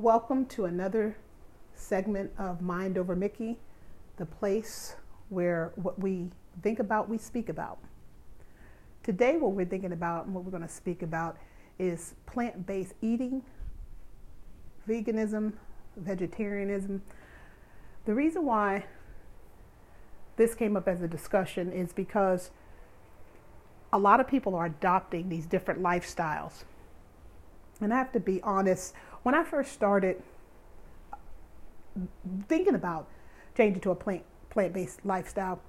Welcome to another segment of Mind Over Mickey, the place where what we think about, we speak about. Today, what we're thinking about and what we're going to speak about is plant based eating, veganism, vegetarianism. The reason why this came up as a discussion is because a lot of people are adopting these different lifestyles. And I have to be honest, when I first started thinking about changing to a plant plant based lifestyle,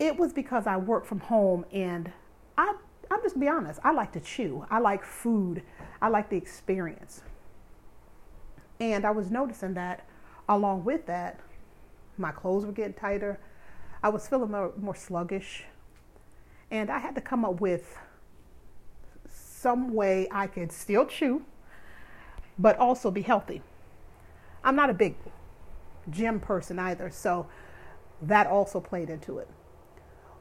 it was because I work from home and I I'm just be honest, I like to chew. I like food. I like the experience. And I was noticing that along with that, my clothes were getting tighter. I was feeling more, more sluggish. And I had to come up with some way I could still chew, but also be healthy. I'm not a big gym person either, so that also played into it.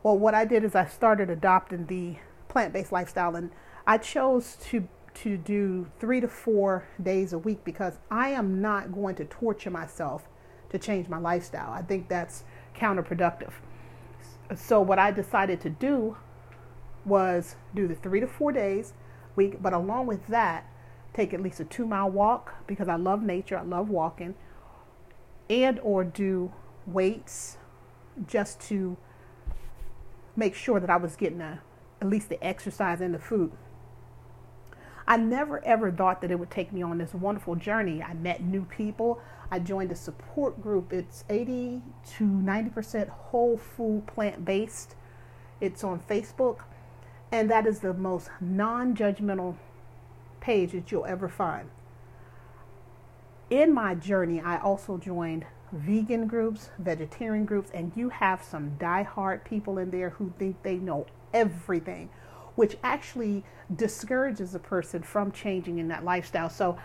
Well, what I did is I started adopting the plant-based lifestyle, and I chose to to do three to four days a week because I am not going to torture myself to change my lifestyle. I think that's counterproductive. So what I decided to do was do the three to four days week, but along with that, take at least a two mile walk because I love nature, I love walking, and or do weights just to make sure that I was getting a, at least the exercise and the food. I never ever thought that it would take me on this wonderful journey. I met new people. I joined a support group. It's 80 to 90% whole food plant based. It's on Facebook. And that is the most non judgmental page that you'll ever find. In my journey, I also joined vegan groups, vegetarian groups, and you have some die-hard people in there who think they know everything which actually discourages a person from changing in that lifestyle. So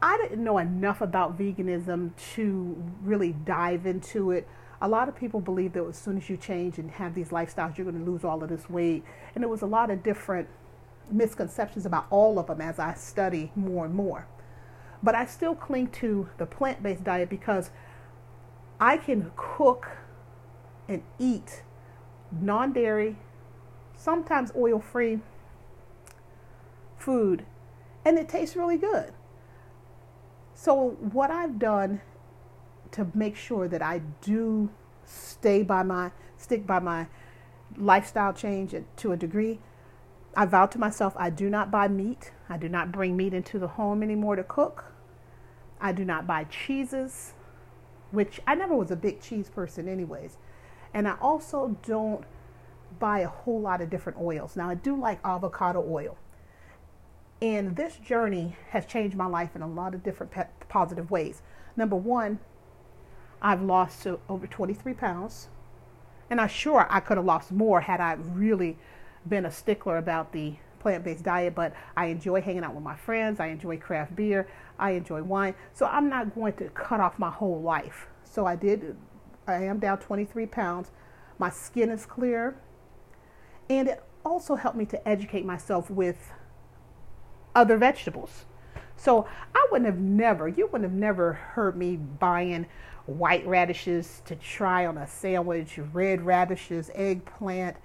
I didn't know enough about veganism to really dive into it. A lot of people believe that as soon as you change and have these lifestyles, you're going to lose all of this weight. And there was a lot of different misconceptions about all of them as I study more and more. But I still cling to the plant based diet because I can cook and eat non dairy, sometimes oil free food, and it tastes really good. So, what I've done to make sure that I do stay by my stick by my lifestyle change to a degree, I vowed to myself I do not buy meat. I do not bring meat into the home anymore to cook. I do not buy cheeses, which I never was a big cheese person, anyways. And I also don't buy a whole lot of different oils. Now, I do like avocado oil. And this journey has changed my life in a lot of different positive ways. Number one, I've lost over 23 pounds. And I'm sure I could have lost more had I really been a stickler about the plant based diet, but I enjoy hanging out with my friends. I enjoy craft beer. I enjoy wine. So I'm not going to cut off my whole life. So I did, I am down 23 pounds. My skin is clear. And it also helped me to educate myself with other vegetables. So I wouldn't have never, you wouldn't have never heard me buying white radishes to try on a sandwich, red radishes, eggplant,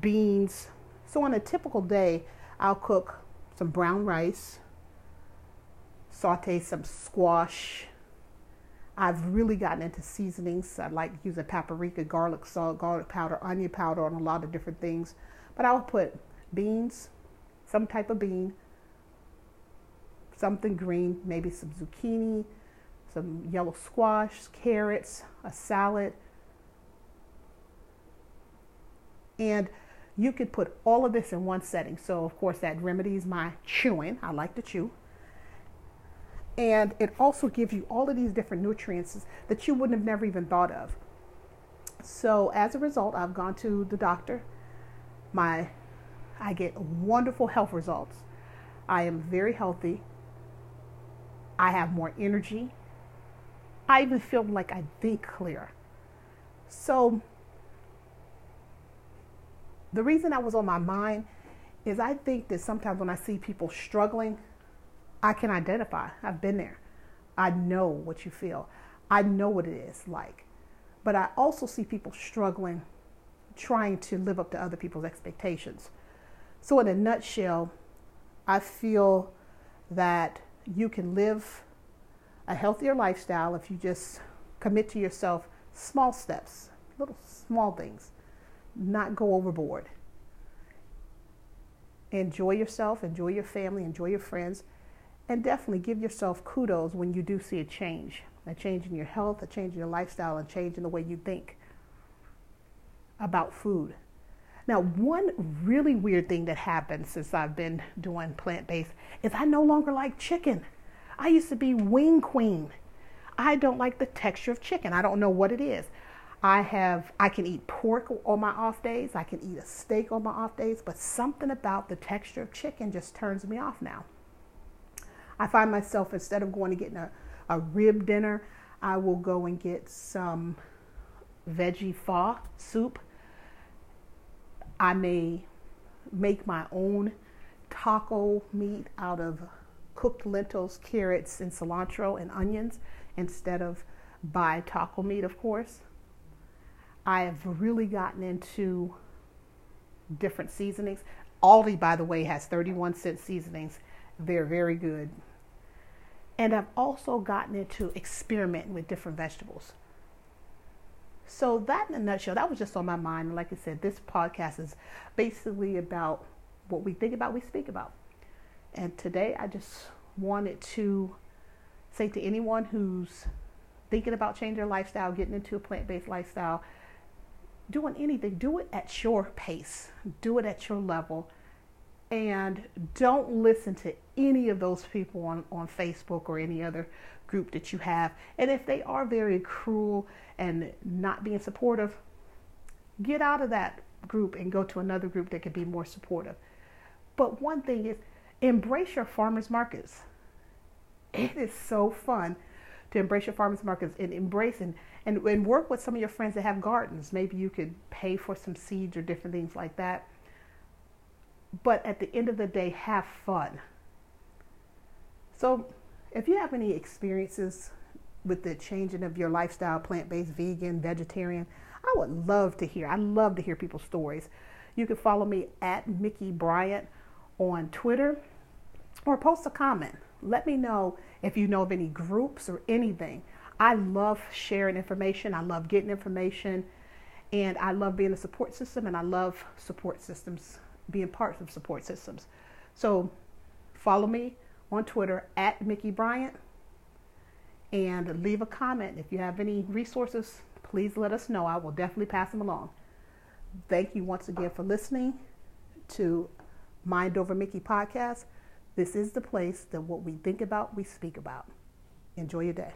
beans. So on a typical day, I'll cook some brown rice, saute some squash. I've really gotten into seasonings. I like using paprika, garlic salt, garlic powder, onion powder on a lot of different things. But I'll put beans, some type of bean, something green, maybe some zucchini, some yellow squash, carrots, a salad. And you could put all of this in one setting. So, of course, that remedies my chewing. I like to chew. And it also gives you all of these different nutrients that you wouldn't have never even thought of. So, as a result, I've gone to the doctor. My I get wonderful health results. I am very healthy. I have more energy. I even feel like I think clear. So, the reason that was on my mind is I think that sometimes when I see people struggling, I can identify. I've been there. I know what you feel. I know what it is like. But I also see people struggling trying to live up to other people's expectations. So, in a nutshell, I feel that you can live a healthier lifestyle if you just commit to yourself small steps, little small things, not go overboard. Enjoy yourself, enjoy your family, enjoy your friends, and definitely give yourself kudos when you do see a change a change in your health, a change in your lifestyle, a change in the way you think about food. Now, one really weird thing that happened since I've been doing plant based is I no longer like chicken. I used to be wing queen. I don't like the texture of chicken. I don't know what it is. I have I can eat pork on my off days. I can eat a steak on my off days, but something about the texture of chicken just turns me off now. I find myself instead of going to getting a, a rib dinner, I will go and get some veggie pho soup. I may make my own taco meat out of cooked lentils, carrots, and cilantro and onions instead of buy taco meat, of course. I have really gotten into different seasonings. Aldi, by the way, has 31 cent seasonings. They're very good. And I've also gotten into experimenting with different vegetables. So, that in a nutshell, that was just on my mind. Like I said, this podcast is basically about what we think about, we speak about. And today I just wanted to say to anyone who's thinking about changing their lifestyle, getting into a plant based lifestyle, doing anything, do it at your pace, do it at your level, and don't listen to any of those people on, on Facebook or any other group that you have. And if they are very cruel and not being supportive, get out of that group and go to another group that can be more supportive. But one thing is embrace your farmers markets. It is so fun to embrace your farmers markets and embrace and, and, and work with some of your friends that have gardens. Maybe you could pay for some seeds or different things like that. But at the end of the day, have fun. So, if you have any experiences with the changing of your lifestyle, plant based, vegan, vegetarian, I would love to hear. I love to hear people's stories. You can follow me at Mickey Bryant on Twitter or post a comment. Let me know if you know of any groups or anything. I love sharing information, I love getting information, and I love being a support system, and I love support systems, being parts of support systems. So follow me on Twitter at Mickey Bryant and leave a comment. If you have any resources, please let us know. I will definitely pass them along. Thank you once again for listening to Mind Over Mickey podcast. This is the place that what we think about, we speak about. Enjoy your day.